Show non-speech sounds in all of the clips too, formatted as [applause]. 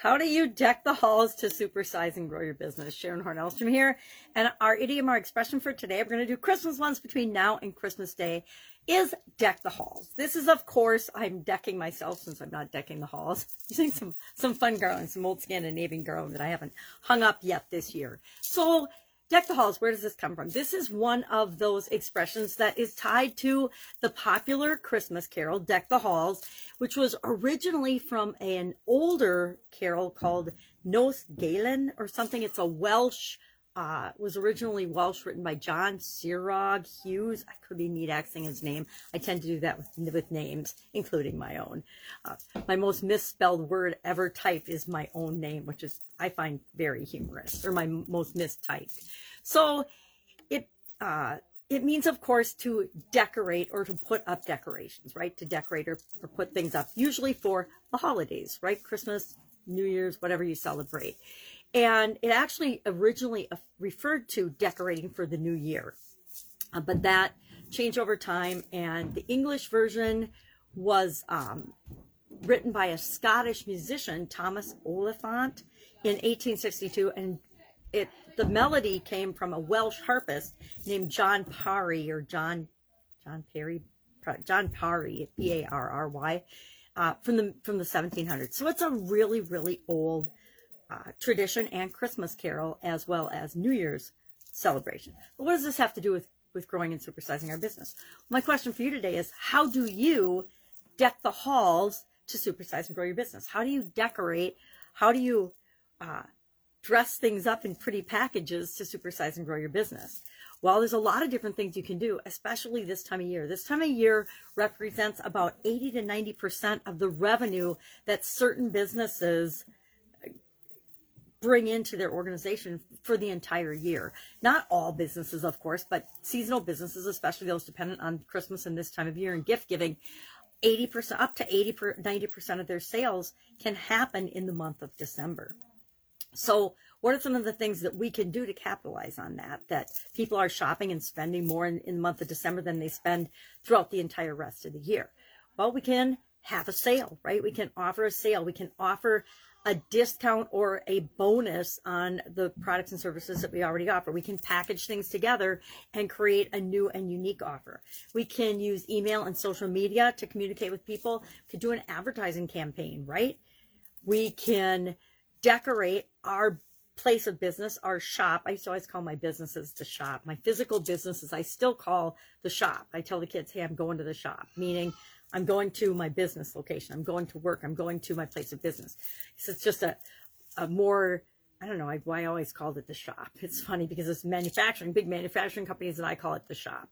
How do you deck the halls to supersize and grow your business? Sharon Hornellstrom here. And our idiom, our expression for today, we're going to do Christmas ones between now and Christmas Day, is deck the halls. This is, of course, I'm decking myself since I'm not decking the halls. [laughs] Using some, some fun garland, some old Scandinavian garland that I haven't hung up yet this year. So Deck the halls, where does this come from? This is one of those expressions that is tied to the popular Christmas carol, Deck the Halls, which was originally from an older carol called Nos Galan or something. It's a Welsh uh, was originally Welsh, written by John Ceiriog Hughes. I could be neat axing his name. I tend to do that with, with names, including my own. Uh, my most misspelled word ever typed is my own name, which is I find very humorous, or my most mistyped. So it uh, it means, of course, to decorate or to put up decorations, right? To decorate or, or put things up, usually for the holidays, right? Christmas, New Year's, whatever you celebrate and it actually originally uh, referred to decorating for the new year, uh, but that changed over time, and the English version was um, written by a Scottish musician, Thomas Oliphant, in 1862, and it the melody came from a Welsh harpist named John Parry or John John Perry John Parry P A R R Y uh, from the from the 1700s. So it's a really really old uh, tradition and Christmas carol, as well as New Year's celebration. But what does this have to do with, with growing and supersizing our business? My question for you today is how do you deck the halls to supersize and grow your business? How do you decorate? How do you uh, dress things up in pretty packages to supersize and grow your business? Well, there's a lot of different things you can do, especially this time of year. This time of year represents about 80 to 90% of the revenue that certain businesses bring into their organization for the entire year. Not all businesses, of course, but seasonal businesses, especially those dependent on Christmas and this time of year and gift giving, 80% up to 80 90% of their sales can happen in the month of December. So, what are some of the things that we can do to capitalize on that? That people are shopping and spending more in, in the month of December than they spend throughout the entire rest of the year. Well, we can have a sale, right? We can offer a sale. We can offer a discount or a bonus on the products and services that we already offer. We can package things together and create a new and unique offer. We can use email and social media to communicate with people. We could do an advertising campaign, right? We can decorate our place of business, our shop. I used to always call my businesses the shop. My physical businesses, I still call the shop. I tell the kids, hey, I'm going to the shop, meaning I'm going to my business location. I'm going to work. I'm going to my place of business. So it's just a, a more, I don't know why I always called it the shop. It's funny because it's manufacturing, big manufacturing companies, and I call it the shop.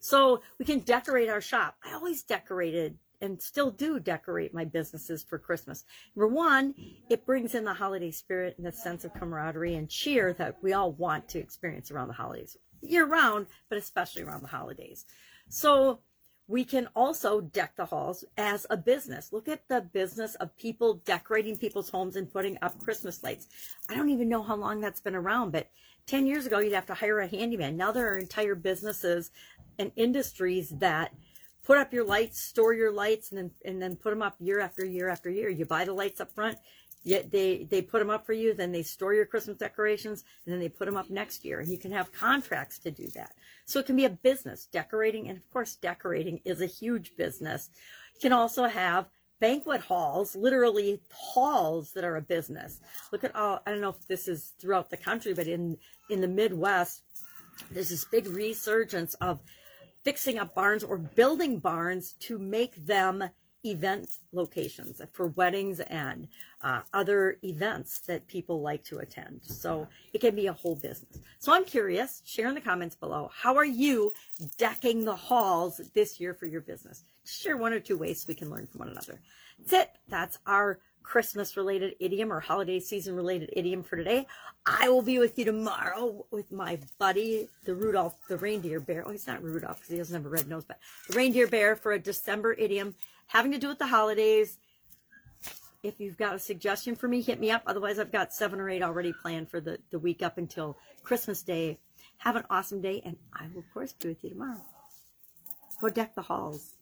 So we can decorate our shop. I always decorated and still do decorate my businesses for Christmas. Number one, it brings in the holiday spirit and the sense of camaraderie and cheer that we all want to experience around the holidays year round, but especially around the holidays. So we can also deck the halls as a business. Look at the business of people decorating people's homes and putting up Christmas lights. I don't even know how long that's been around, but 10 years ago, you'd have to hire a handyman. Now there are entire businesses and industries that put up your lights, store your lights, and then, and then put them up year after year after year. You buy the lights up front, Yet they they put them up for you, then they store your Christmas decorations, and then they put them up next year. And you can have contracts to do that. So it can be a business decorating, and of course, decorating is a huge business. You can also have banquet halls, literally halls that are a business. Look at all. I don't know if this is throughout the country, but in in the Midwest, there's this big resurgence of fixing up barns or building barns to make them event locations for weddings and uh, other events that people like to attend. So it can be a whole business. So I'm curious, share in the comments below, how are you decking the halls this year for your business? share one or two ways so we can learn from one another. That's it. That's our Christmas related idiom or holiday season related idiom for today. I will be with you tomorrow with my buddy, the Rudolph, the reindeer bear. Oh, he's not Rudolph because he doesn't have a red nose, but the reindeer bear for a December idiom having to do with the holidays. If you've got a suggestion for me, hit me up. Otherwise, I've got seven or eight already planned for the, the week up until Christmas Day. Have an awesome day, and I will, of course, be with you tomorrow. Go deck the halls.